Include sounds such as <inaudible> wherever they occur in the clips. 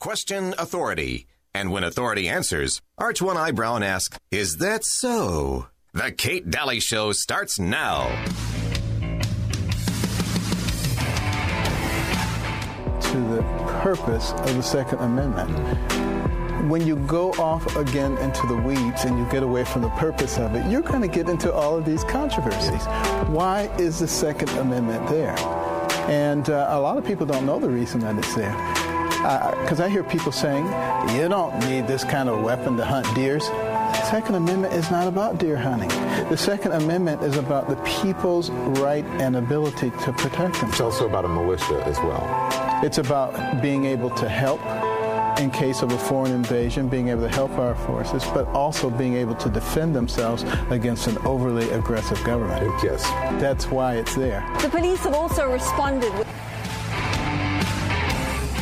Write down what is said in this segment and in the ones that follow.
Question authority. And when authority answers, arch one eyebrow and ask, Is that so? The Kate Daly Show starts now. To the purpose of the Second Amendment. When you go off again into the weeds and you get away from the purpose of it, you're going to get into all of these controversies. Why is the Second Amendment there? And uh, a lot of people don't know the reason that it's there because uh, I hear people saying, you don't need this kind of weapon to hunt deers. The Second Amendment is not about deer hunting. The Second Amendment is about the people's right and ability to protect themselves. It's also about a militia as well. It's about being able to help in case of a foreign invasion, being able to help our forces, but also being able to defend themselves against an overly aggressive government. Yes. That's why it's there. The police have also responded with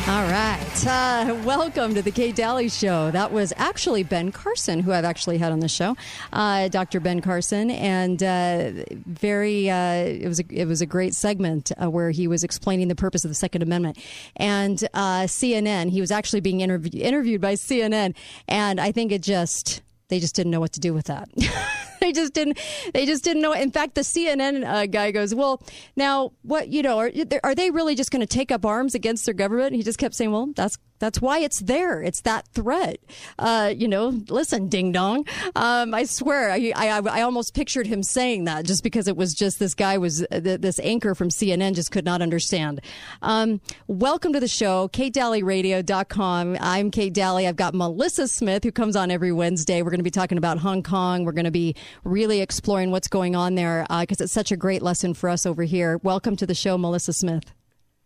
all right. Uh, welcome to the Kate Daly Show. That was actually Ben Carson, who I've actually had on the show, uh, Dr. Ben Carson, and uh, very. Uh, it was a, it was a great segment uh, where he was explaining the purpose of the Second Amendment, and uh, CNN. He was actually being interv- interviewed by CNN, and I think it just they just didn't know what to do with that. <laughs> <laughs> they just didn't. They just didn't know. In fact, the CNN uh, guy goes, "Well, now what? You know, are, are they really just going to take up arms against their government?" And he just kept saying, "Well, that's that's why it's there. It's that threat. Uh, you know, listen, ding dong. Um, I swear, I, I, I almost pictured him saying that just because it was just this guy was uh, this anchor from CNN just could not understand. Um, welcome to the show, KateDalyRadio.com. I'm Kate Daly. I've got Melissa Smith who comes on every Wednesday. We're going to be talking about Hong Kong. We're going to be really exploring what's going on there because uh, it's such a great lesson for us over here. Welcome to the show, Melissa Smith.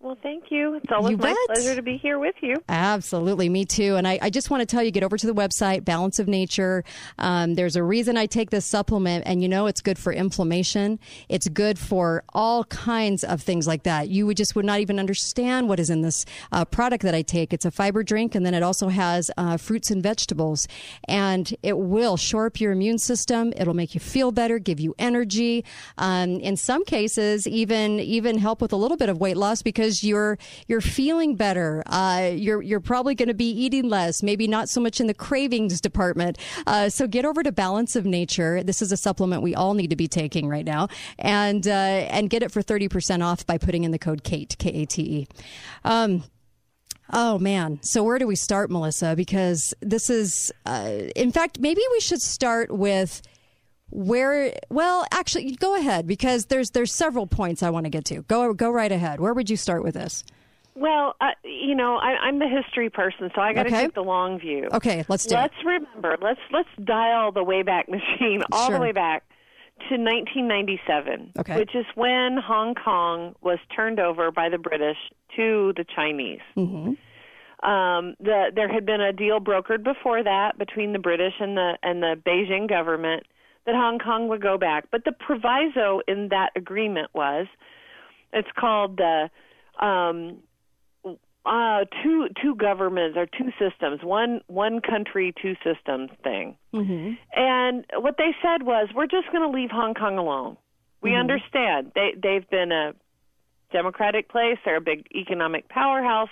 Well, thank you. It's always you my bet. pleasure to be here with you. Absolutely, me too. And I, I, just want to tell you, get over to the website, Balance of Nature. Um, there's a reason I take this supplement, and you know it's good for inflammation. It's good for all kinds of things like that. You would just would not even understand what is in this uh, product that I take. It's a fiber drink, and then it also has uh, fruits and vegetables, and it will shore up your immune system. It'll make you feel better, give you energy. Um, in some cases, even even help with a little bit of weight loss because because you're you're feeling better. Uh, you're you're probably going to be eating less, maybe not so much in the cravings department. Uh, so get over to Balance of Nature. This is a supplement we all need to be taking right now, and uh, and get it for thirty percent off by putting in the code Kate K A T E. Um, Oh man. So where do we start, Melissa? Because this is, uh, in fact, maybe we should start with where well actually go ahead because there's there's several points i want to get to go go right ahead where would you start with this well uh, you know I, am the history person so i got to okay. take the long view okay let's do let's it. remember let's let's dial the wayback machine <laughs> all sure. the way back to 1997 okay. which is when hong kong was turned over by the british to the chinese mm-hmm. Um, the, there had been a deal brokered before that between the British and the and the Beijing government that Hong Kong would go back. But the proviso in that agreement was it's called the um, uh, two two governments or two systems, one one country, two systems thing. Mm-hmm. And what they said was, we're just going to leave Hong Kong alone. We mm-hmm. understand they they've been a democratic place, they're a big economic powerhouse.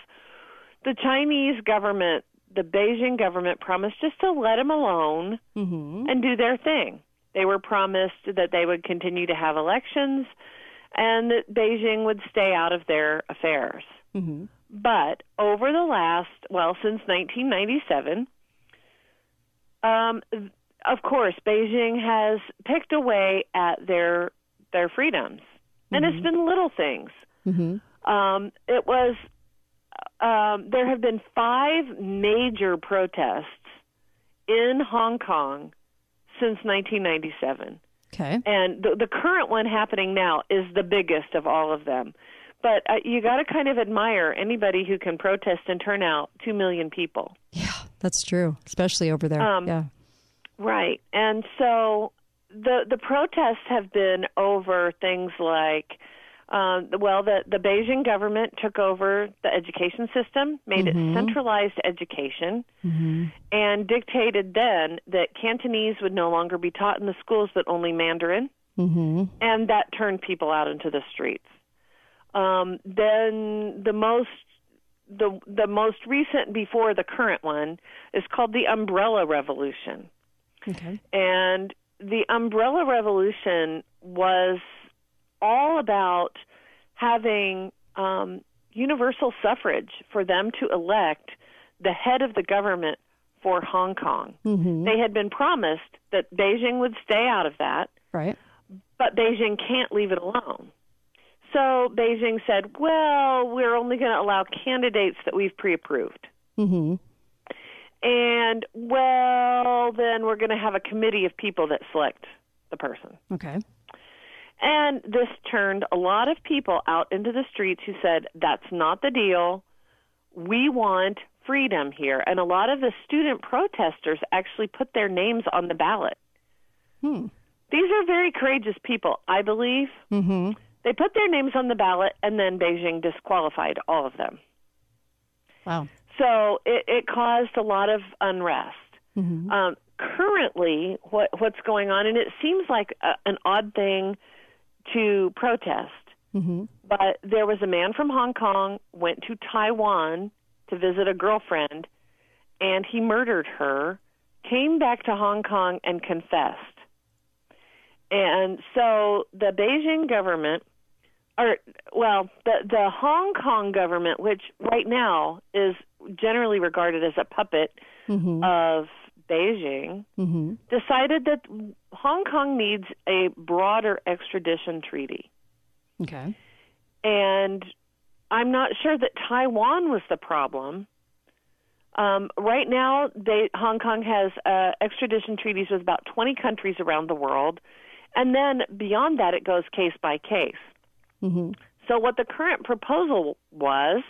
The Chinese government, the Beijing government, promised just to let them alone mm-hmm. and do their thing. They were promised that they would continue to have elections and that Beijing would stay out of their affairs. Mm-hmm. But over the last, well, since 1997, um, of course, Beijing has picked away at their their freedoms, mm-hmm. and it's Mm-hmm. been little things. Mm-hmm. Um, it was um, there have been five major protests in Hong Kong since 1997. Okay. And the, the current one happening now is the biggest of all of them. But uh, you got to kind of admire anybody who can protest and turn out 2 million people. Yeah, that's true, especially over there. Um, yeah. Right. And so the the protests have been over things like um, well, the, the Beijing government took over the education system, made Mhm. it centralized education, Mm-hmm. and dictated then that Cantonese would no longer be taught in the schools, but only Mandarin, Mm-hmm. and that turned people out into the streets. Um, then the most the the most recent before the current one is called the Umbrella Revolution. Okay. And the Umbrella Revolution was all about having um, universal suffrage for them to elect the head of the government for Hong Kong. Mm-hmm. They had been promised that Beijing would stay out of that, Right. but Beijing can't leave it alone. So Beijing said, well, we're only going to allow candidates that we've pre approved. Mm-hmm. And, well, then we're going to have a committee of people that select the person. Okay. And this turned a lot of people out into the streets who said, that's not the deal. We want freedom here. And a lot of the student protesters actually put their names on the ballot. Hmm. These are very courageous people, I believe. Mm-hmm. They put their names on the ballot, and then Beijing disqualified all of them. Wow. So it, it caused a lot of unrest. Mm-hmm. Um, currently, what what's going on, and it seems like a, an odd thing to protest, Mm-hmm. but there was a man from Hong Kong went to Taiwan to visit a girlfriend, and he murdered her. Came back to Hong Kong and confessed. And so the Beijing government, or well, the the Hong Kong government, which right now is generally regarded as a puppet Mm-hmm. of Beijing, Mm-hmm. decided that Hong Kong needs a broader extradition treaty. Okay. And I'm not sure that Taiwan was the problem. Um, right now, they, Hong Kong has uh, extradition treaties with about 20 countries around the world, and then beyond that, it goes case by case. Mm-hmm. So, what the current proposal was,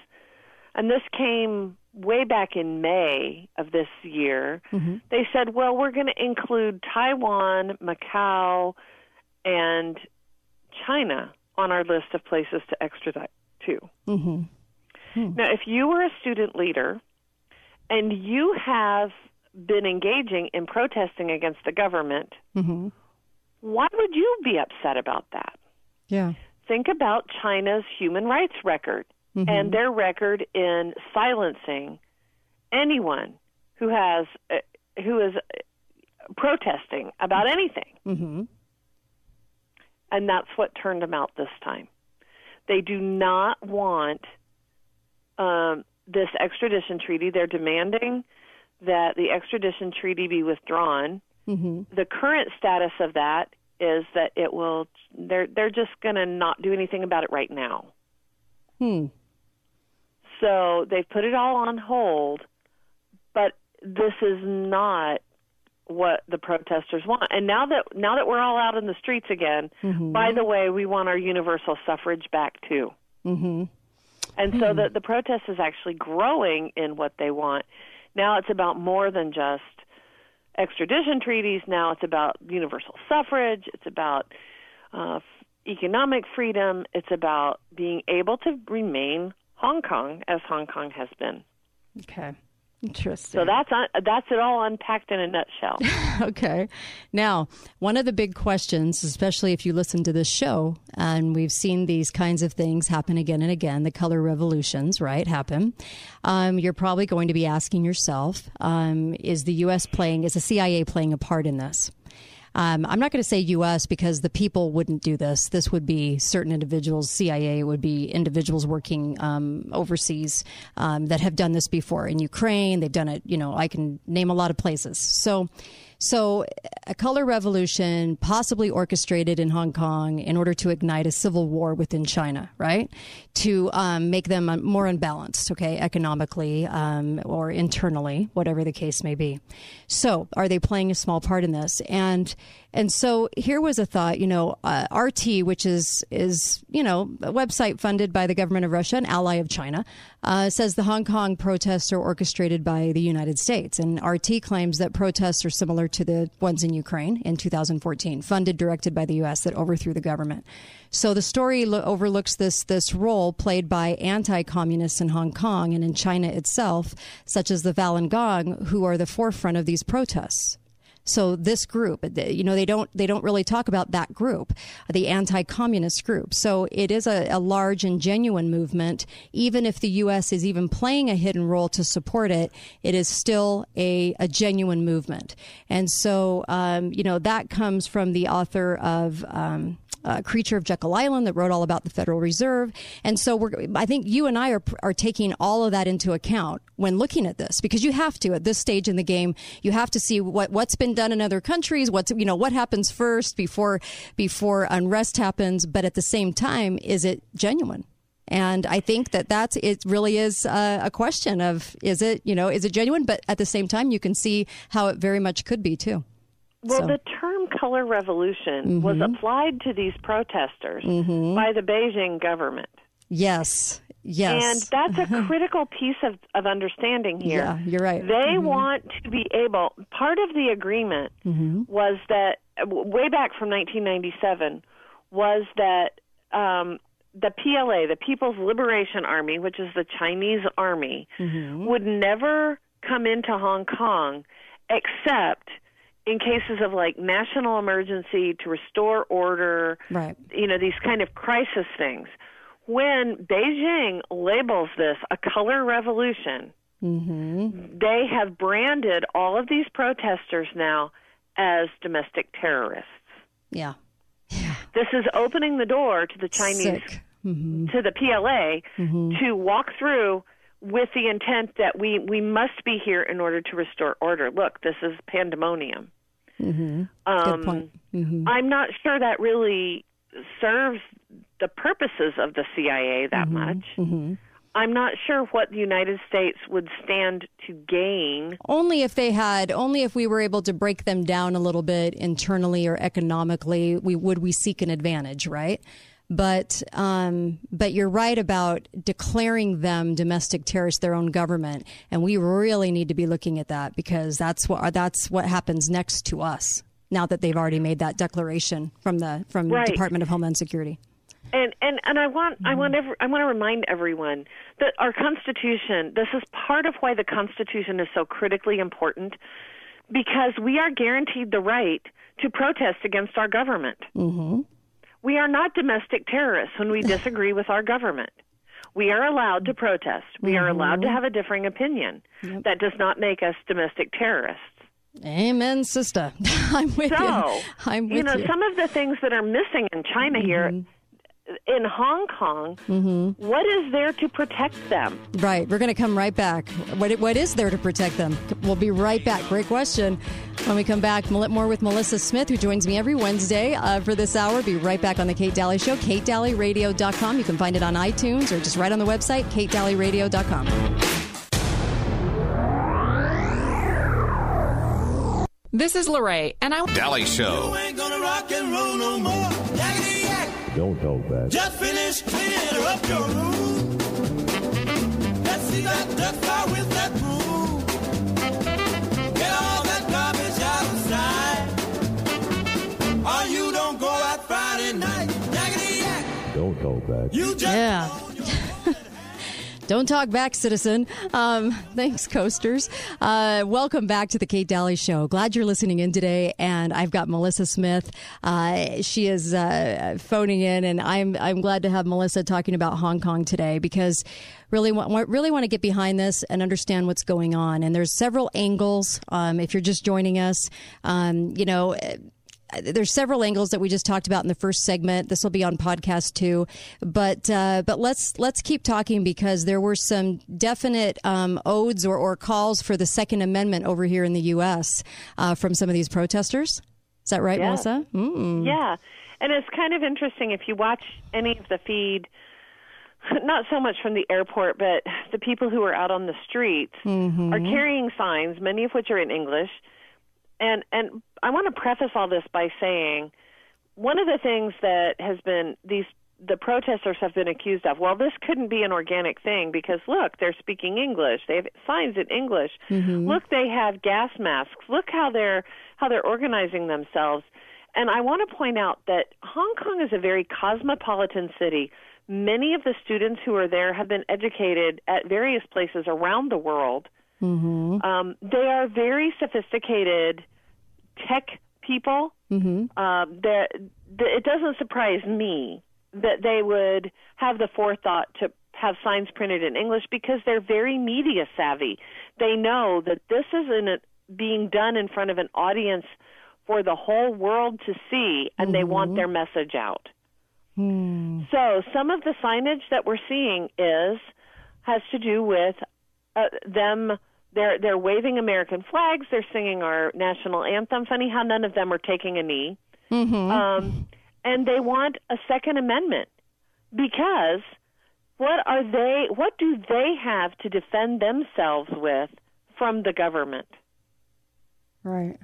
and this came way back in May of this year, Mm-hmm. they said, well, we're going to include Taiwan, Macau, and China on our list of places to extradite to. Mm-hmm. Now, if you were a student leader and you have been engaging in protesting against the government, Mm-hmm. why would you be upset about that? Yeah. Think about China's human rights record Mm-hmm. and their record in silencing anyone who has uh, who is uh, protesting about anything. Mm-hmm. And that's what turned them out this time. They do not want um, this extradition treaty. They're demanding that the extradition treaty be withdrawn. Mm-hmm. The current status of that is that it will. They're they're just going to not do anything about it right now. Hmm. So they've put it all on hold, but this is not what the protesters want. And now that now that we're all out in the streets again, Mm-hmm. by the way, we want our universal suffrage back too. Mm-hmm. And so the the protest is actually growing in what they want. Now it's about more than just extradition treaties. Now it's about universal suffrage. It's about uh, economic freedom. It's about being able to remain Hong Kong as Hong Kong has been. Okay. Interesting. So that's un- that's it all unpacked in a nutshell. <laughs> okay. Now, one of the big questions, especially if you listen to this show, and we've seen these kinds of things happen again and again, the color revolutions, right, happen. Um, you're probably going to be asking yourself, um, is the U.S. playing, is the CIA playing a part in this? Um, I'm not going to say U.S. because the people wouldn't do this. This would be certain individuals. CIA would be individuals working um, overseas um, that have done this before in Ukraine. They've done it. You know, I can name a lot of places. So. So, a color revolution possibly orchestrated in Hong Kong in order to ignite a civil war within China, right? To um, make them uh, more unbalanced, okay, economically um, or internally, whatever the case may be. So, are they playing a small part in this? And and so here was a thought, you know, uh, RT, which is is you know a website funded by the government of Russia, an ally of China, uh, says the Hong Kong protests are orchestrated by the United States, and RT claims that protests are similar to the ones in Ukraine in 2014, funded directed by the U.S. that overthrew the government. So the story lo- overlooks this this role played by anti-communists in Hong Kong and in China itself, such as the Falun Gong, who are the forefront of these protests. So this group, you know, they don't they don't really talk about that group, the anti-communist group. So it is a, a large and genuine movement. Even if the U.S. is even playing a hidden role to support it, it is still a, a genuine movement. And so, um, you know, that comes from the author of. Um, uh, Creature of Jekyll Island that wrote all about the Federal Reserve. And so we're, I think you and I are, are taking all of that into account when looking at this because you have to at this stage in the game, you have to see what, what's been done in other countries, what's, you know, what happens first before, before unrest happens. But at the same time, is it genuine? And I think that that's it. Really is a, a question of is it you know is it genuine? But at the same time, you can see how it very much could be too. Well, so. the term color revolution mm-hmm. was applied to these protesters mm-hmm. by the Beijing government. Yes. Yes. And that's a <laughs> critical piece of, of understanding here. Yeah, you're right. They mm-hmm. want to be able, part of the agreement mm-hmm. was that, way back from 1997, was that um, the PLA, the People's Liberation Army, which is the Chinese army, mm-hmm. would never come into Hong Kong except in cases of like national emergency to restore order, right. you know, these kind of crisis things. When Beijing labels this a color revolution, mm-hmm. they have branded all of these protesters now as domestic terrorists. Yeah. yeah. This is opening the door to the Chinese, mm-hmm. to the PLA, mm-hmm. to walk through with the intent that we, we must be here in order to restore order. Look, this is pandemonium. Mm-hmm. Um, Good point. Mm-hmm. I'm not sure that really serves the purposes of the CIA that mm-hmm. much. Mm-hmm. I'm not sure what the United States would stand to gain. Only if they had, only if we were able to break them down a little bit internally or economically, we would we seek an advantage, right? But um, but you're right about declaring them domestic terrorists, their own government, and we really need to be looking at that because that's what that's what happens next to us now that they've already made that declaration from the from right. Department of Homeland Security. And and and I want. I want every, I want to remind everyone that our Constitution. This is part of why the Constitution is so critically important, because we are guaranteed the right to protest against our government. Mm-hmm. We are not domestic terrorists when we <laughs> disagree with our government. We are allowed to protest. We are allowed to mm-hmm. have a differing opinion. Yep. That does not make us domestic terrorists. Amen, sister. I'm with so, you. I'm with you know, you. some of the things that are missing in China mm-hmm. here in Hong Kong, mm-hmm. what is there to protect them? Right. We're going to come right back. What, what is there to protect them? We'll be right back. Great question. When we come back, more with Melissa Smith, who joins me every Wednesday uh, for this hour. Be right back on The Kate Daly Show, katedalyradio.com. You can find it on iTunes or just right on the website, katedalyradio.com. This is Lorraine, and I. Daly Show. Don't talk back. Just finished cleaning up your room. Let's see that duck fire with that broom. Get all that garbage out of sight. Or you don't go out Friday night. Don't talk back. You just yeah. Don't talk back, citizen. Um, <laughs> thanks, coasters. Uh, welcome back to the Kate Daly Show. Glad you're listening in today. And I've got Melissa Smith. Uh, she is uh, phoning in, and I'm I'm glad to have Melissa talking about Hong Kong today because really want really want to get behind this and understand what's going on. And there's several angles. Um, if you're just joining us, um, you know there's several angles that we just talked about in the first segment. This will be on podcast too, but uh, but let's let's keep talking because there were some definite um, odes or, or calls for the Second Amendment over here in the U.S. Uh, from some of these protesters. Is that right, yeah. Melissa? Mm. Yeah, and it's kind of interesting if you watch any of the feed. <laughs> Not so much from the airport, but the people who are out on the streets mm-hmm. are carrying signs, many of which are in English, and and I want to preface all this by saying one of the things that has been these the protesters have been accused of well this couldn't be an organic thing because look they're speaking english. They have signs in english. Mm-hmm. look they have gas masks. Look how they're how they're organizing themselves. And i want to point out that hong kong is a very cosmopolitan city. Many of the students who are there have been educated at various places around the world mm-hmm. um, they are very sophisticated tech people, Mm-hmm. uh, that that it doesn't surprise me that they would have the forethought to have signs printed in English because they're very media savvy. They know that this isn't being done in front of an audience for the whole world to see, and they want their message out. So some of the signage that we're seeing is has to do with uh, them. They're they're waving American flags. They're singing our national anthem. Funny how none of them are taking a knee. Um, and they want a Second Amendment because what are they? What do they have to defend themselves with from the government? Right.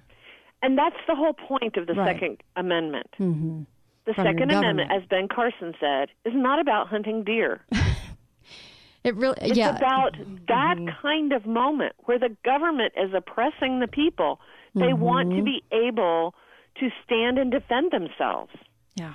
And that's the whole point of the Right. Second Amendment. Mm-hmm. The From Second Amendment, as Ben Carson said, is not about hunting deer. <laughs> It really. It's yeah. Mm-hmm. about that kind of moment where the government is oppressing the people. They want Mm-hmm. to be able to stand and defend themselves. Yeah.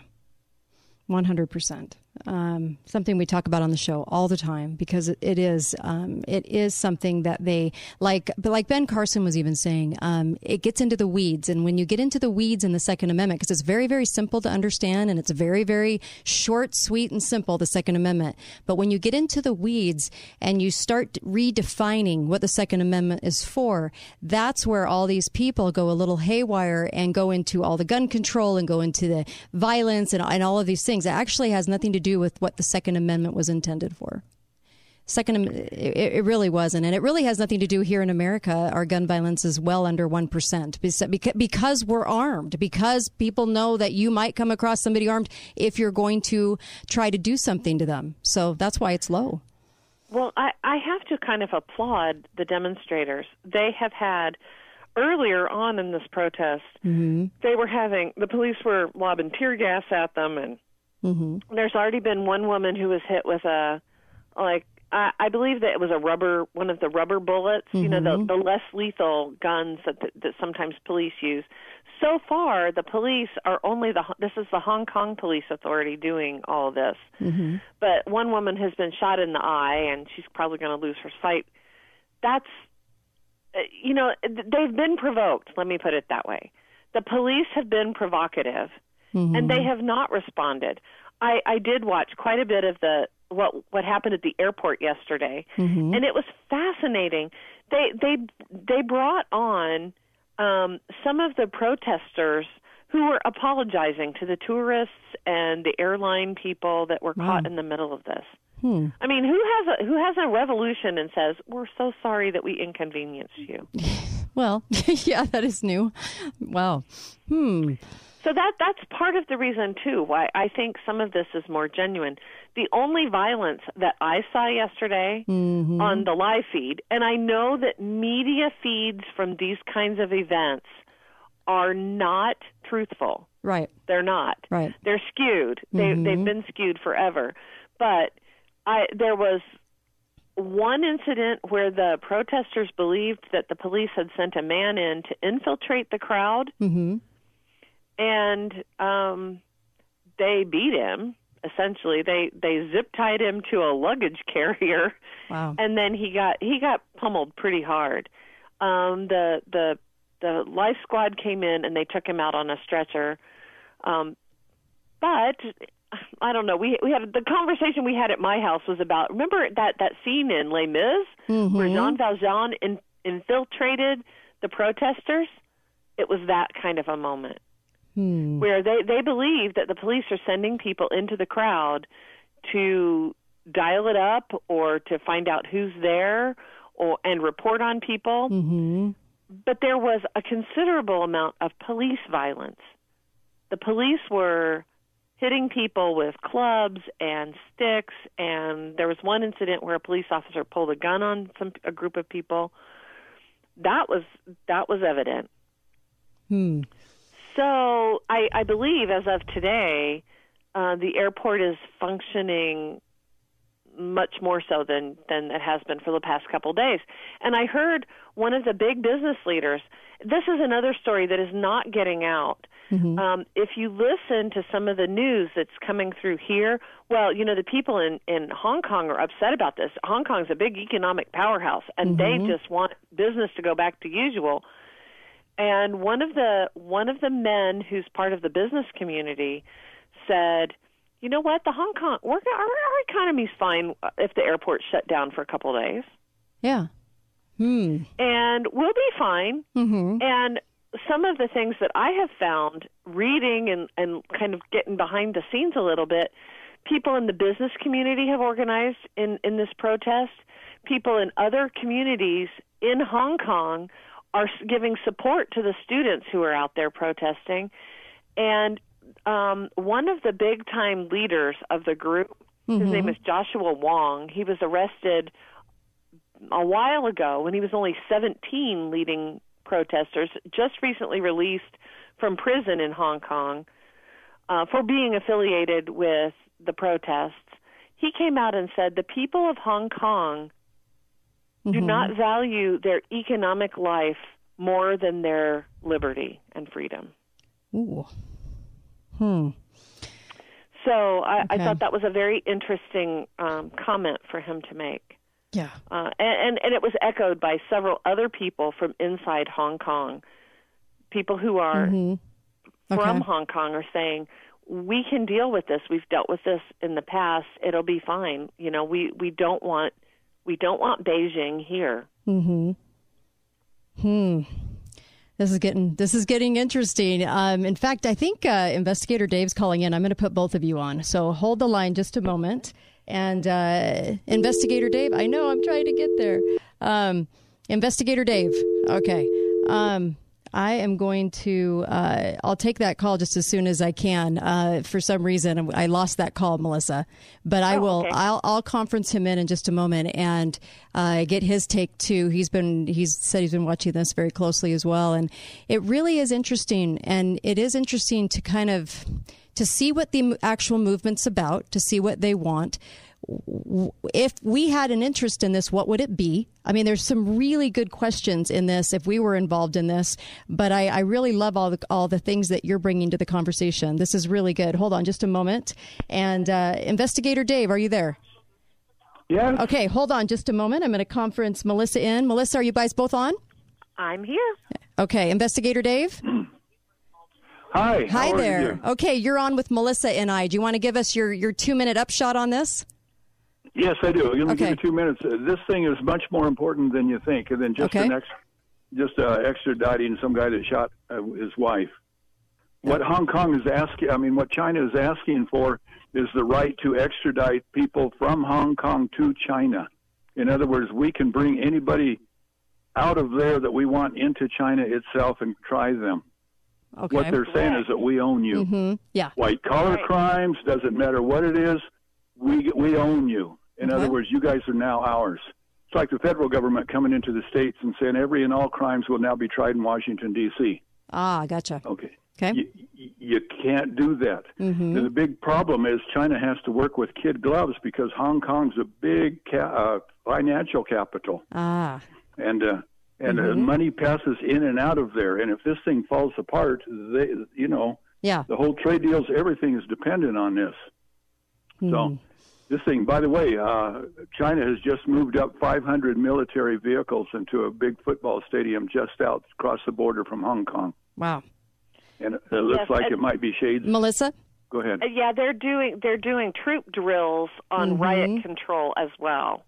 100%. Um, something we talk about on the show all the time because it, is um, it is something that they like but like Ben Carson was even saying um, it gets into the weeds and when you get into the weeds in the Second Amendment because it's very very simple to understand and it's very very short sweet and simple the Second Amendment but when you get into the weeds and you start redefining what the Second Amendment is for that's where all these people go a little haywire and go into all the gun control and go into the violence and, and all of these things. It actually has nothing to do with what the Second Amendment was intended for. Second, it, it really wasn't, and it really has nothing to do here in America. Our gun violence is well under one percent because because we're armed. Because people know that you might come across somebody armed if you're going to try to do something to them. So that's why it's low. Well, I, I have to kind of applaud the demonstrators. They have had earlier on in this protest, mm-hmm. they were having the police were lobbing tear gas at them, and Mm-hmm. there's already been one woman who was hit with a like I, I believe that it was a rubber one of the rubber bullets, you know, the mm-hmm. the less lethal guns that that sometimes police use. So far, the police are only the this is the Hong Kong Police Authority doing all of this. Mm-hmm. But one woman has been shot in the eye, and she's probably going to lose her sight. That's uh, you know they've been provoked. Let me put it that way. The police have been provocative, and they mm-hmm. have not responded. I, I did watch quite a bit of the what what happened at the airport yesterday, mm-hmm. and it was fascinating. They they they brought on um, some of the protesters who were apologizing to the tourists and the airline people that were caught in the middle of this. Hmm. I mean, who has a who has a revolution and says we're so sorry that we inconvenienced you? <laughs> Well, <laughs> yeah, that is new. Wow. Hmm. So that that's part of the reason too why I think some of this is more genuine. The only violence that I saw yesterday on the live feed, and I know that media feeds from these kinds of events are not truthful. Right. They're not. Right. They're skewed. They they've been skewed forever. But I there was one incident where the protesters believed that the police had sent a man in to infiltrate the crowd. Mm-hmm. And um they beat him essentially. They they zip tied him to a luggage <laughs> carrier Wow. and then he got he got pummeled pretty hard. Um, the the the life squad came in and they took him out on a stretcher. Um, but I don't know. We we had the conversation we had at my house was about. Remember that that scene in Les Mis where Jean Valjean in, infiltrated the protesters. It was that kind of a moment where they they believe that the police are sending people into the crowd to dial it up or to find out who's there or and report on people. Mm-hmm. But there was a considerable amount of police violence. The police were hitting people with clubs and sticks and there was one incident where a police officer pulled a gun on some a group of people. That was that was evident. So I, I believe as of today, uh, the airport is functioning much more so than than it has been for the past couple of days. And I heard one of the big business leaders. This is another story that is not getting out. Um, if you listen to some of the news that's coming through here, well, you know the people in in Hong Kong are upset about this. Hong Kong's a big economic powerhouse, and they just want business to go back to usual. And one of the one of the men who's part of the business community said, "You know what? The Hong Kong we're, our, our economy's fine if the airport shut down for a couple of days, Yeah. Hmm. and we'll be fine." Mm-hmm. And some of the things that I have found reading and, and kind of getting behind the scenes a little bit, people in the business community have organized in, in this protest. People in other communities in Hong Kong are giving support to the students who are out there protesting. And um, one of the big time leaders of the group, his name is Joshua Wong, he was arrested a while ago when he was only 17 leading protesters, just recently released from prison in Hong Kong uh, for being affiliated with the protests. He came out and said the people of Hong Kong do not value their economic life more than their liberty and freedom. Ooh. Hmm. So I, I thought that was a very interesting um, comment for him to make. Yeah. Uh, and, and, and it was echoed by several other people from inside Hong Kong. People who are Mm-hmm. from Hong Kong are saying, we can deal with this. We've dealt with this in the past. It'll be fine. You know, we, we don't want we don't want Beijing here. Hmm. This is getting this is getting interesting. Um, in fact, I think uh, Investigator Dave's calling in. I'm going to put both of you on. So hold the line just a moment. And uh, Investigator Dave, I know I'm trying to get there. Um, Investigator Dave. Okay. Um, I am going to. Uh, I'll take that call just as soon as I can. Uh, for some reason, I lost that call, Melissa. But I Oh, will. okay. I'll, I'll conference him in in just a moment and uh, get his take too. He's been. He's said he's been watching this very closely as well, and it really is interesting. And it is interesting to kind of to see what the actual movement's about, to see what they want if we had an interest in this, what would it be? I mean, there's some really good questions in this if we were involved in this, but I, I really love all the all the things that you're bringing to the conversation. This is really good. Hold on just a moment. And uh, Investigator Dave, are you there? Yes. Okay, hold on just a moment. I'm going to conference Melissa in. Melissa, are you guys both on? I'm here. Okay, Investigator Dave. <clears throat> Hi. Hi there. you? Okay, you're on with Melissa and I. Do you want to give us your your two minute upshot on this? Yes, I do. Let me Okay. give you two minutes. Uh, this thing is much more important than you think, than just Okay. an ex, just uh, extraditing some guy that shot uh, his wife. What Hong Kong is asking, I mean, what China is asking for is the right to extradite people from Hong Kong to China. In other words, we can bring anybody out of there that we want into China itself and try them. Okay. What they're saying is that we own you. hmm Yeah. white collar Right. crimes doesn't matter what it is we we own you in Okay. other words you guys are now ours it's like the federal government coming into the states and saying every and all crimes will now be tried in washington d.c Ah, gotcha. okay Okay. you, you can't do that Mm-hmm. the big problem is china has to work with kid gloves because hong kong's a big ca- uh, financial capital Ah. and uh, and uh, Mm-hmm. money passes in and out of there and if this thing falls apart they you know Yeah. the whole trade deals, everything is dependent on this. Hmm. So, this thing, by the way, uh, China has just moved up 500 military vehicles into a big football stadium just out across the border from Hong Kong. Wow. And it, it looks Yes, like it might be shades. Melissa? Go ahead. Uh, Yeah, they're doing they're doing troop drills on Mm-hmm. riot control as well,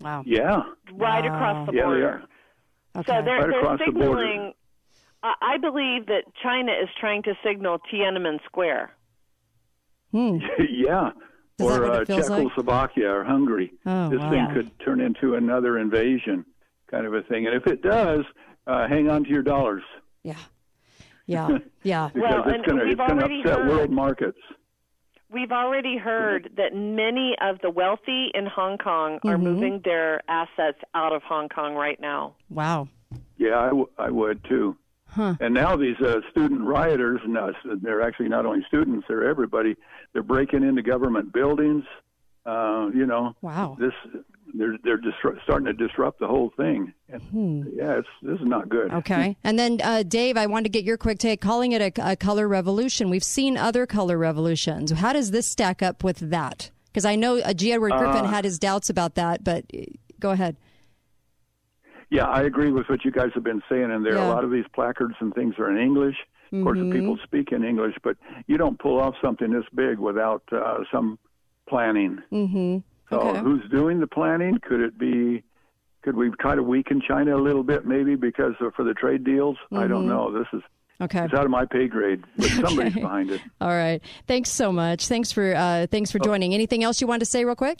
Wow. Yeah. right Wow. across the border. Yeah, they border. are. Okay. So they're Right they're across the border. signaling. I I believe that China is trying to signal Tiananmen Square. Hmm. <laughs> yeah. Is or uh, it feels like? Czechoslovakia or Hungary. Oh, this wow. thing could turn into another invasion kind of a thing. And if it does, uh, hang on to your dollars. Yeah. Yeah. <laughs> Yeah. because Well, it's going to we've it's going to already upset heard- world markets. We've already heard that many of the wealthy in Hong Kong are Mm-hmm. moving their assets out of Hong Kong right now. Wow. Yeah, I, w- I would too. Huh. And now these uh, student rioters, and uh, they're actually not only students; they're everybody. They're breaking into government buildings. Uh, you know, Wow. this they're they're disru- starting to disrupt the whole thing. And, Yeah, it's this is not good. Hmm. Okay. <laughs> And then, uh, Dave, I wanted to get your quick take. Calling it a, a color revolution. We've seen other color revolutions. How does this stack up with that? Because I know uh, G. Edward Griffin had his doubts about that, but uh, go ahead. Yeah, I agree with what you guys have been saying, and there Yeah. a lot of these placards and things are in English. Of course, the people speak in English, but you don't pull off something this big without uh, some planning. Mm-hmm. So, Okay. who's doing the planning? Could it be? Could we kind of weaken China a little bit, maybe because of, for the trade deals? I don't know. This is Okay. it's out of my pay grade, but <laughs> somebody's Okay. behind it. All right. Thanks so much. Thanks for uh, thanks for Oh. joining. Anything else you want to say, real quick?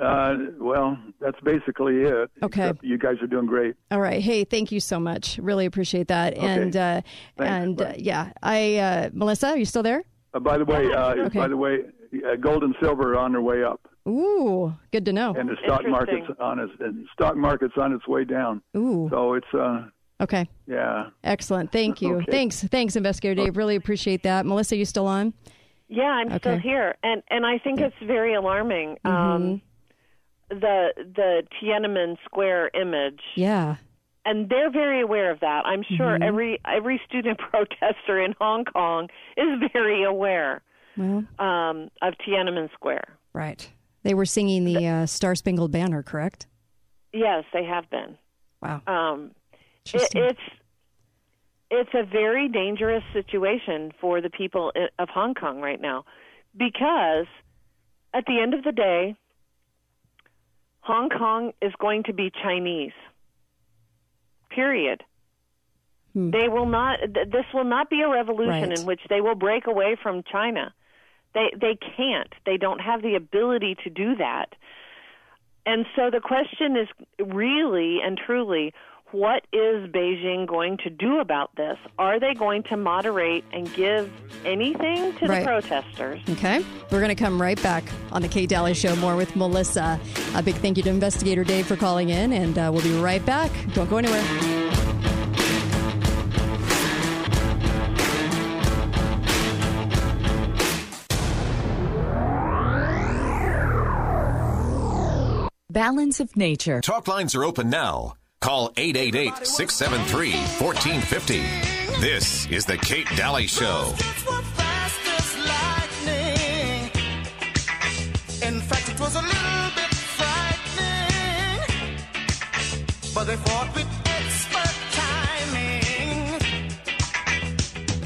Uh, well, that's basically it. Okay. Except You guys are doing great. All right. Hey, thank you so much. Really appreciate that. And uh, and uh, yeah, I uh, Melissa, are you still there? Uh, by the way, uh, Okay. by the way, uh, gold and silver are on their way up, Ooh, good to know. and the stock market's on its and stock market's on its way down. Ooh. So it's uh, Okay. yeah. Excellent. Thank you. Okay. Thanks. Thanks, Investigator Dave. Really appreciate that. Melissa, you still on? Yeah, I'm still Okay. Mm-hmm. here, and and I think it's very alarming. Um, the the Tiananmen Square image, Yeah. and they're very aware of that. I'm sure Mm-hmm. every every student <laughs> protester in Hong Kong is very aware Well, um, of Tiananmen Square. right. They were singing the uh, Star Spangled Banner, correct? Yes, they have been. Wow. Um, it, it's it's a very dangerous situation for the people of Hong Kong right now, because at the end of the day, Hong Kong is going to be Chinese. Period. Hmm. They will not. th- This will not be a revolution Right. in which they will break away from China. They they can't. They don't have the ability to do that. And so the question is really and truly, what is Beijing going to do about this? Are they going to moderate and give anything to Right. the protesters? Okay. We're going to come right back on the Kate Daly Show more with Melissa. A big thank you to Investigator Dave for calling in, and uh, we'll be right back. Don't go anywhere. Balance of nature. Talk lines are open now. Call 888 673 1450. This is The Kate Daly Show. In fact, it was a little bit frightening, but they fought with expert timing.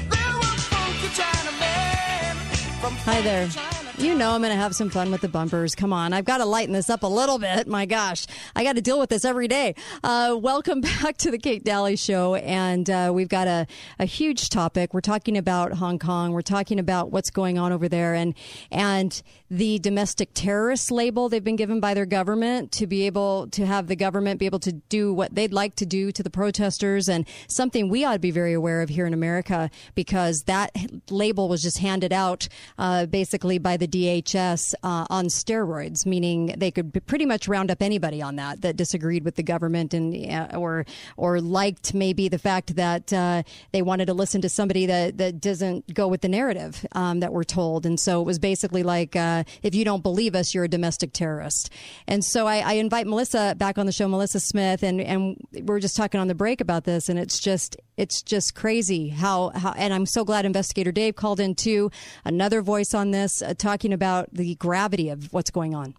There were funky Chinamen from Hi there. You know I'm going to have some fun with the bumpers. Come on. I've got to lighten this up a little bit. My gosh. I got to deal with this every day. Uh, welcome <laughs> back to the Kate Daly Show. And uh, we've got a, a huge topic. We're talking about Hong Kong. We're talking about what's going on over there and, and the domestic terrorist label they've been given by their government to be able to have the government be able to do what they'd like to do to the protesters. And something we ought to be very aware of here in America because that label was just handed out uh, basically by the DHS uh, on steroids, meaning they could pretty much round up anybody on that that disagreed with the government and uh, or or liked maybe the fact that uh, they wanted to listen to somebody that that doesn't go with the narrative um, that we're told, and so it was basically like uh, if you don't believe us, you're a domestic terrorist. And so I, I invite Melissa back on the show, Melissa Smith, and and we we're just talking on the break about this, and it's just it's just crazy how, how and I'm so glad investigator Dave called in too another voice on this uh, talking about the gravity of what's going on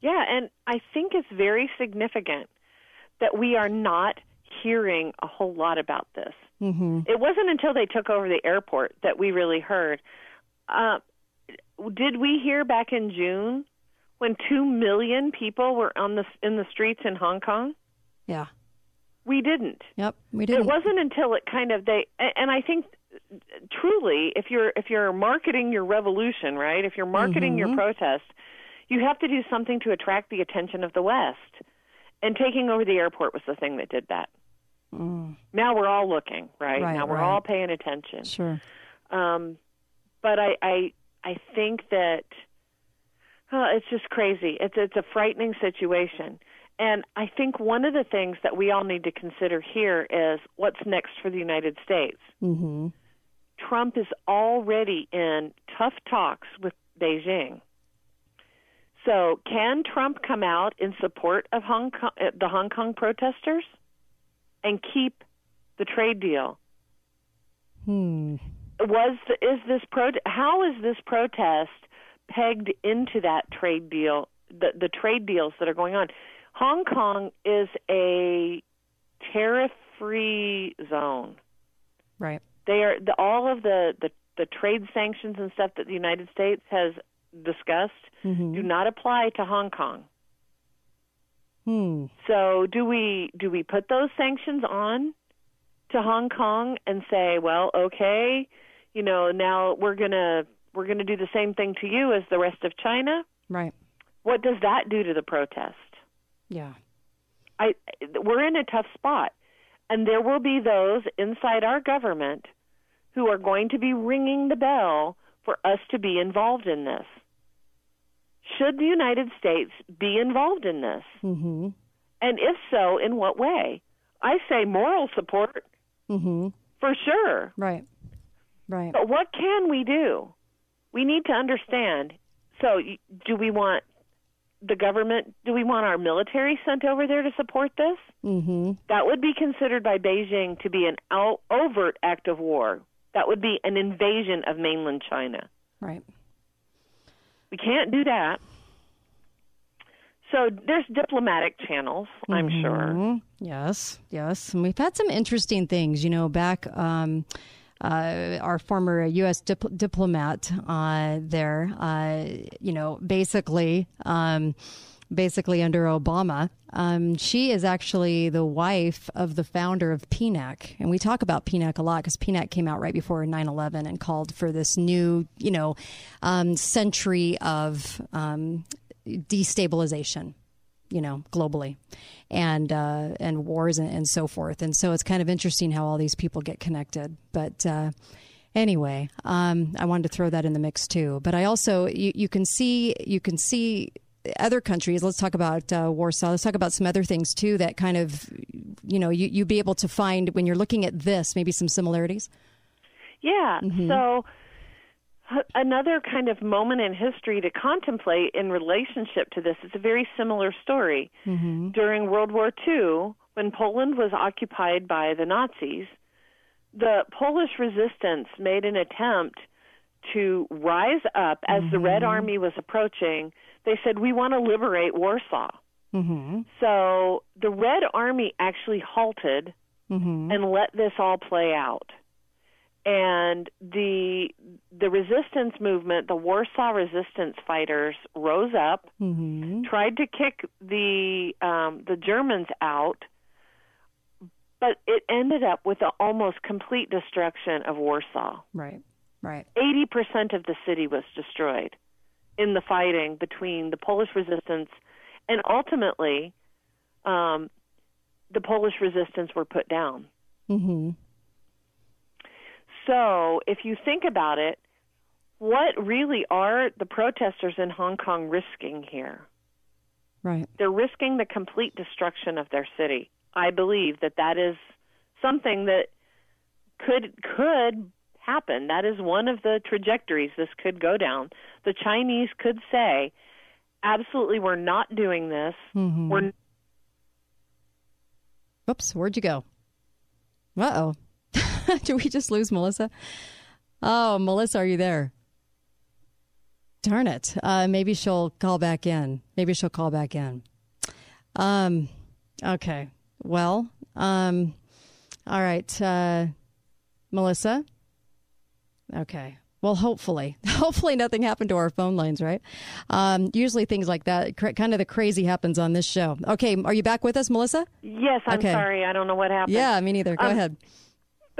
Yeah, and I think it's very significant that we are not hearing a whole lot about this. Mm-hmm. It wasn't until they took over the airport that we really heard. Uh, did we hear back in June when two million people were on the in the streets in Hong Kong? yeah We didn't. yep we didn't. It wasn't until it kind of they and I think truly if you're if you're marketing your revolution, right? If you're marketing your protest, you have to do something to attract the attention of the West. And taking over the airport was the thing that did that. Now we're all looking, right? Right, now we're right. all paying attention. sure Um, but I, I, I think that oh, it's just crazy. It's it's a frightening situation, and I think one of the things that we all need to consider here is what's next for the United States. mm-hmm. Trump is already in tough talks with Beijing. So, can Trump come out in support of Hong Kong, uh, the Hong Kong protesters and keep the trade deal? hmm. Was is this pro how is this protest pegged into that trade deal the the trade deals that are going on Hong Kong is a tariff-free zone. Right. They are the, all of the, the the trade sanctions and stuff that the United States has discussed Mm-hmm. do not apply to Hong Kong. Hmm. So do we do we put those sanctions on to Hong Kong and say, well, okay, you know, now we're gonna we're gonna do the same thing to you as the rest of China? Right. What does that do to the protest? Yeah. I we're in a tough spot, and there will be those inside our government who are going to be ringing the bell for us to be involved in this. Should the United States be involved in this? Mm-hmm. And if so, in what way? I say moral support Mm-hmm. for sure. Right. Right. But what can we do? We need to understand. So, do we want the government? Do we want our military sent over there to support this? Mm-hmm. That would be considered by Beijing to be an out, overt act of war. That would be an invasion of mainland China. Right. We can't do that. So there's diplomatic channels, I'm sure. Mhm. Yes, yes. And we've had some interesting things, you know, back. Um, uh, our former U.S. Dip- diplomat uh, there, uh, you know, basically, um, basically under Obama, um, she is actually the wife of the founder of PNAC. And we talk about PNAC a lot because PNAC came out right before 9 11 and called for this new, you know, um, century of um, destabilization you know, globally, and uh, and wars and, and so forth. And so it's kind of interesting how all these people get connected. But uh, anyway, um, I wanted to throw that in the mix too. But I also you, you can see you can see other countries. Let's talk about uh, Warsaw. Let's talk about some other things too that kind of you know you you be able to find when you're looking at this maybe some similarities. Yeah. Mhm. So another kind of moment in history to contemplate in relationship to this is a very similar story. Mm-hmm. During World War II, when Poland was occupied by the Nazis, the Polish resistance made an attempt to rise up as the Red Army was approaching. They said, We want to liberate Warsaw. Mm-hmm. So the Red Army actually halted Mm-hmm. and let this all play out. And the the resistance movement, the Warsaw resistance fighters rose up, Mm-hmm. tried to kick the um, the Germans out, but it ended up with the almost complete destruction of Warsaw. Right. Right. Eighty percent of the city was destroyed in the fighting between the Polish resistance and ultimately um, the Polish resistance were put down. Mm-hmm. So, if you think about it, what really are the protesters in Hong Kong risking here? Right. They're risking the complete destruction of their city. I believe that that is something that could could happen. That is one of the trajectories this could go down. The Chinese could say, "Absolutely, we're not doing this. Mm-hmm. We're Oops, where'd you go? Uh oh. <laughs> Did we just lose Melissa? Oh, Melissa, are you there? Darn it. Uh, maybe she'll call back in. Maybe she'll call back in. Um, okay. Well, um, all right. Uh, Melissa? Okay. Well, hopefully, <laughs> hopefully nothing happened to our phone lines, right? Um, usually things like that, cr- kind of the crazy happens on this show. Okay. Are you back with us, Melissa? yes, I'm Okay. sorry, I don't know what happened." Yeah, me neither. Go Um, ahead.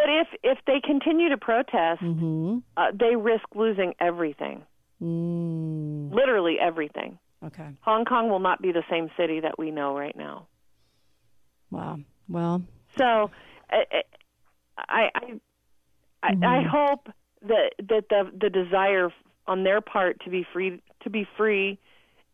But if if they continue to protest, Mm-hmm. uh, they risk losing everything. Mm, Literally everything. okay. Hong Kong will not be the same city that we know right now. Wow. Well, So, I I I, I, I hope that that the the desire on their part to be free to be free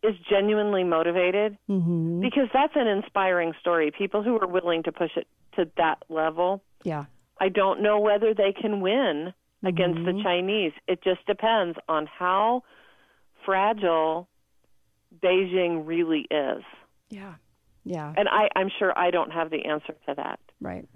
is genuinely motivated mm-hmm. because that's an inspiring story. People who are willing to push it to that level. yeah. I don't know whether they can win against the mm-hmm. Chinese. It just depends on how fragile Beijing really is. Yeah. Yeah. And I, I'm sure I don't have the answer to that. Right.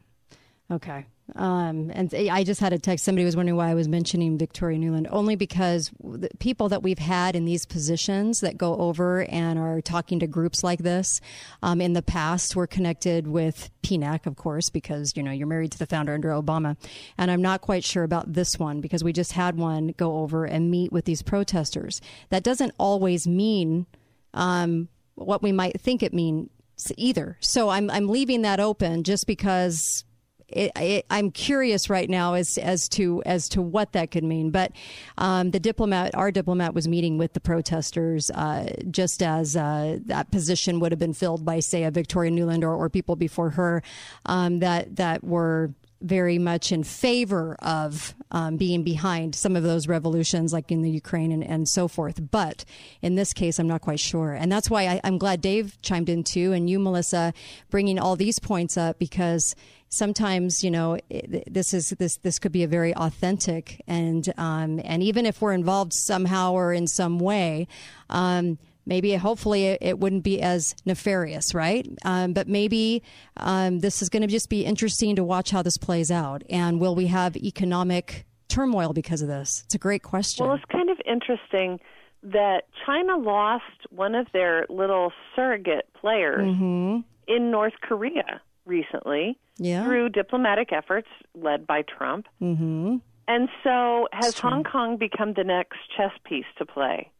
Okay. Um, and I just had a text. Somebody was wondering why I was mentioning Victoria Nuland, Only because the people that we've had in these positions that go over and are talking to groups like this um, in the past were connected with PNAC, of course, because you know you're married to the founder under Obama. And I'm not quite sure about this one because we just had one go over and meet with these protesters. That doesn't always mean um, what we might think it means either. So I'm I'm leaving that open just because it, it, I'm curious right now as as to as to what that could mean. But um, the diplomat, our diplomat, was meeting with the protesters uh, just as uh, that position would have been filled by, say, a Victoria Nuland or, or people before her um, that that were very much in favor of um, being behind some of those revolutions, like in the Ukraine and, and so forth. But in this case, I'm not quite sure. And that's why I, I'm glad Dave chimed in too, and you, Melissa, bringing all these points up because sometimes you know this is this this could be a very authentic and um, and even if we're involved somehow or in some way. Um, maybe hopefully it, wouldn't be as nefarious, right? Um, but maybe um, this is going to just be interesting to watch how this plays out. And will we have economic turmoil because of this? It's a great question. Well, it's kind of interesting that China lost one of their little surrogate players mm-hmm. in North Korea recently yeah. through diplomatic efforts led by Trump. Mm-hmm. And so has Hong Kong become the next chess piece to play?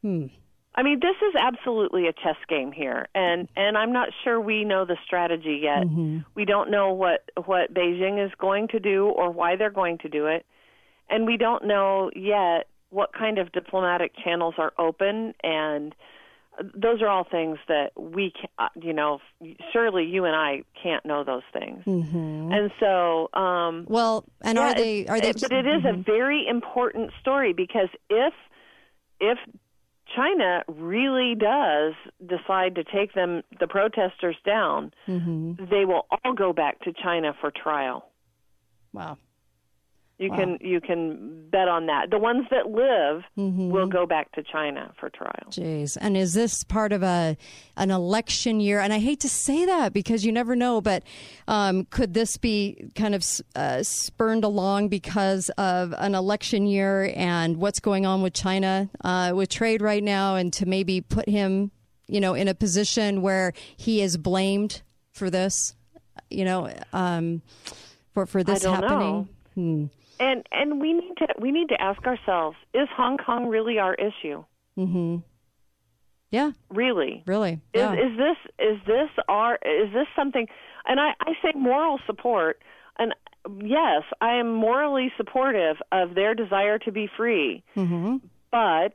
Hmm. I mean, this is absolutely a chess game here, and and I'm not sure we know the strategy yet. Mm-hmm. We don't know what what Beijing is going to do or why they're going to do it, and we don't know yet what kind of diplomatic channels are open and those are all things that we can, uh, you know, surely you and I can't know those things. Mm-hmm. And so, um, well, and yeah, are they? Are they? It, but it is mm-hmm. a very important story because if if China really does decide to take them the protesters down, mm-hmm. they will all go back to China for trial. Wow. You wow. can you can bet on that. The ones that live mm-hmm. will go back to China for trial. Jeez, and is this part of a an election year? And I hate to say that because you never know, but um, could this be kind of uh, spurned along because of an election year and what's going on with China uh, with trade right now, and to maybe put him, you know, in a position where he is blamed for this, you know, um, for for this happening. Hmm. And and we need to we need to ask ourselves: Is Hong Kong really our issue? Mm-hmm. Yeah. Really. Really. Yeah. Is, is this is this our is this something? And I, I say moral support. And yes, I am morally supportive of their desire to be free. Mm-hmm. But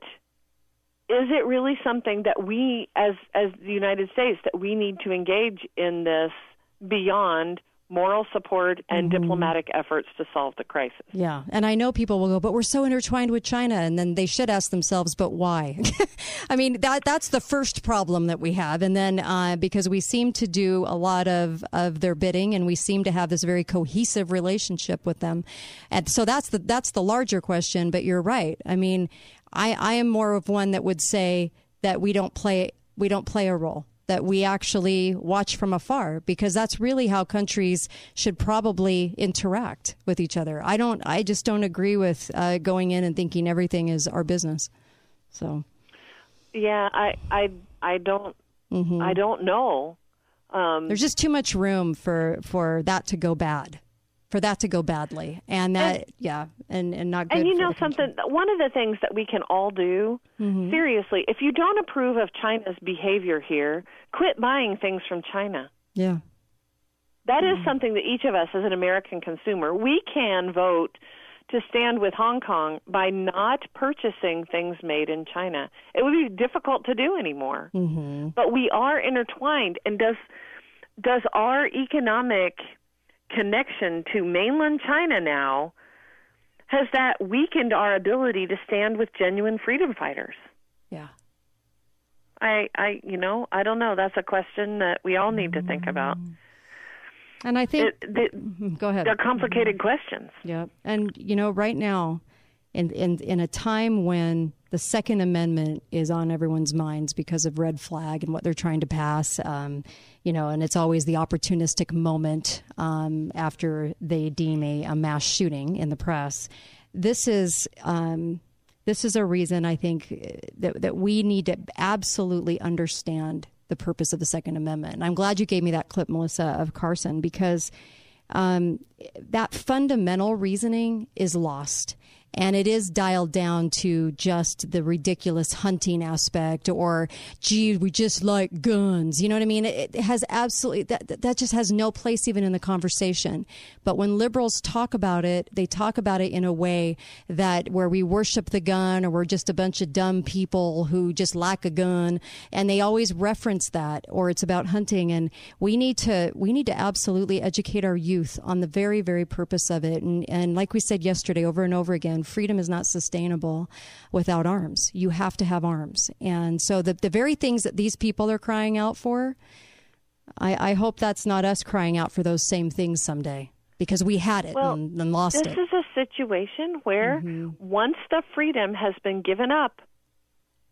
is it really something that we, as as the United States, that we need to engage in this beyond moral support and mm-hmm. diplomatic efforts to solve the crisis. Yeah. And I know people will go, but we're so intertwined with China. And then they should ask themselves, but why? <laughs> I mean, that that's the first problem that we have. And then uh, because we seem to do a lot of, of their bidding and we seem to have this very cohesive relationship with them. And so that's the, that's the larger question. But you're right. I mean, I, I am more of one that would say that we don't play, we don't play a role that we actually watch from afar because that's really how countries should probably interact with each other. I don't. I just don't agree with uh, going in and thinking everything is our business. So. Yeah, I I I don't mm-hmm. I don't know. Um, There's just too much room for for that to go bad for that to go badly. And that and, yeah and and not good and you know something one of the things that we can all do mm-hmm. seriously if you don't approve of china's behavior here quit buying things from china. Yeah. That is mm-hmm. something that each of us as an american consumer we can vote to stand with hong kong by not purchasing things made in china. It would be difficult to do anymore. Mm-hmm. but we are intertwined. And does does our economic connection to mainland China now has that weakened our ability to stand with genuine freedom fighters. Yeah. I I you know, I don't know, that's a question that we all need to think about. Mm. And I think it, the, <laughs> go ahead. They're complicated mm-hmm. questions. Yeah. And you know, right now in in in a time when the Second Amendment is on everyone's minds because of red flag and what they're trying to pass. Um, you know, and it's always the opportunistic moment um, after they deem a, a, mass shooting in the press. This is. Um, this is a reason I think that, that we need to absolutely understand the purpose of the Second Amendment. And I'm glad you gave me that clip, Melissa, of Carson, because um, that fundamental reasoning is lost and it is dialed down to just the ridiculous hunting aspect or gee we just like guns. You know what i mean? It, it has absolutely that that just has no place even in the conversation. But when liberals talk about it they talk about it in a way that where we worship the gun or we're just a bunch of dumb people who just lack a gun. And they always reference that or it's about hunting. And we need to we need to absolutely educate our youth on the very very purpose of it. And and like we said yesterday over and over again and freedom is not sustainable without arms. You have to have arms. And so the, the very things that these people are crying out for, I, I hope that's not us crying out for those same things someday because we had it well, and, and, lost this it. This is a situation where mm-hmm. once the freedom has been given up,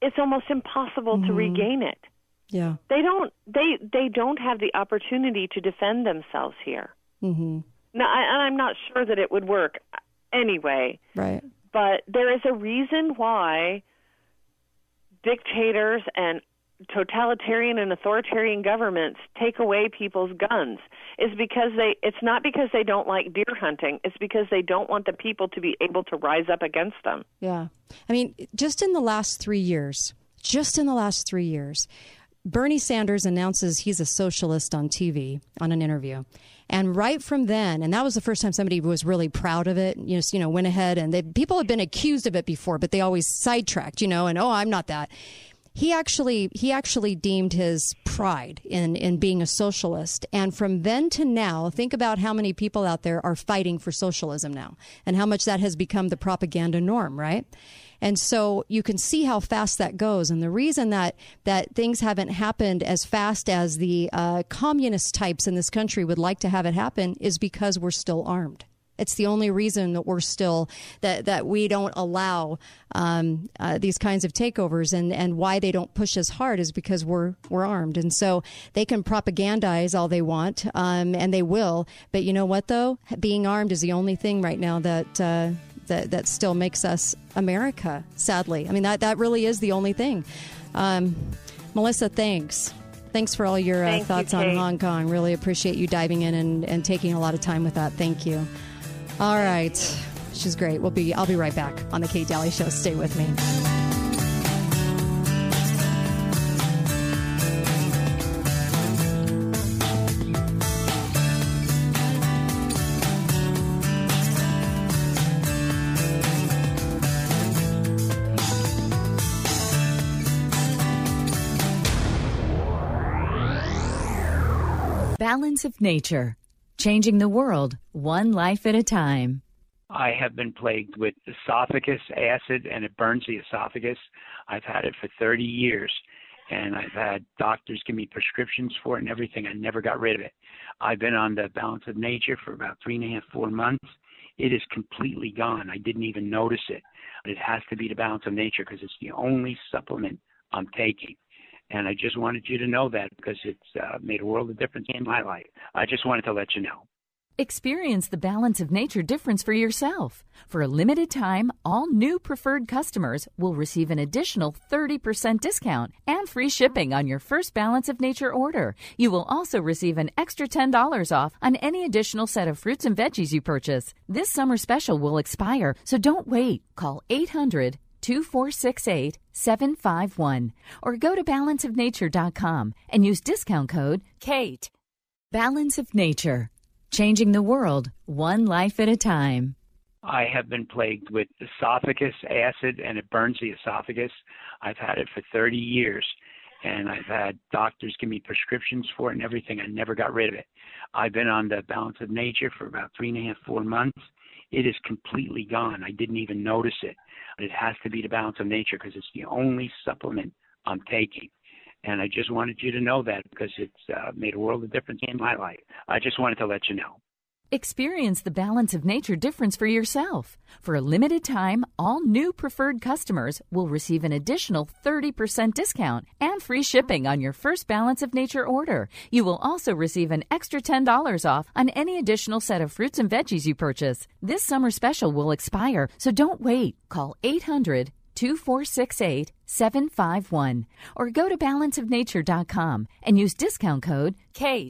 it's almost impossible mm-hmm. to regain it. Yeah. They don't they they don't have the opportunity to defend themselves here. Now, I, and I'm not sure that it would work anyway. Right. But there is a reason why dictators and totalitarian and authoritarian governments take away people's guns is because they it's not because they don't like deer hunting it's because they don't want the people to be able to rise up against them yeah i mean just in the last 3 years just in the last 3 years Bernie Sanders announces he's a socialist on TV on an interview. And right from then, and that was the first time somebody was really proud of it, you know, you know went ahead and they, people had been accused of it before, but they always sidetracked, you know, and oh, I'm not that. He actually he actually deemed his pride in in being a socialist, and from then to now, think about how many people out there are fighting for socialism now, and how much that has become the propaganda norm, right? And so you can see how fast that goes. And the reason that, that things haven't happened as fast as the uh, communist types in this country would like to have it happen is because we're still armed. It's the only reason that we're still that that we don't allow um, uh, these kinds of takeovers, and, and why they don't push as hard is because we're we're armed, and so they can propagandize all they want, um, and they will. But you know what though, being armed is the only thing right now that uh, that, that still makes us America, sadly. I mean, that, that really is the only thing. Um, Melissa, thanks. Thanks for all your uh, thoughts you, on Hong Kong. Really appreciate you diving in and, and taking a lot of time with that. Thank you. All right. She's great. We'll be I'll be right back on the Kate Daly Show. Stay with me. Balance of Nature, changing the world one life at a time. I have been plagued with esophagus acid and it burns the esophagus. I've had it for 30 years and I've had doctors give me prescriptions for it and everything. I never got rid of it. I've been on the balance of nature for about three and a half, four months. It is completely gone. I didn't even notice it. It has to be the balance of nature because it's the only supplement I'm taking. And I just wanted you to know that because it's uh, made a world of difference in my life. I just wanted to let you know. Experience the balance of nature difference for yourself. For a limited time, all new preferred customers will receive an additional 30% discount and free shipping on your first Balance of Nature order. You will also receive an extra $10 off on any additional set of fruits and veggies you purchase. This summer special will expire, so don't wait. Call 800 2468 751 or go to balanceofnature.com and use discount code KATE. Balance of Nature, changing the world one life at a time. I have been plagued with esophagus acid and it burns the esophagus. I've had it for 30 years and I've had doctors give me prescriptions for it and everything. I never got rid of it. I've been on the balance of nature for about three and a half, four months. It is completely gone. I didn't even notice it. It has to be the balance of nature because it's the only supplement I'm taking. And I just wanted you to know that because it's uh, made a world of difference in my life. I just wanted to let you know. Experience the balance of nature difference for yourself. For a limited time, all new preferred customers will receive an additional 30% discount and free shipping on your first Balance of Nature order. You will also receive an extra $10 off on any additional set of fruits and veggies you purchase. This summer special will expire, so don't wait. Call 800 2468 751 or go to balanceofnature.com and use discount code K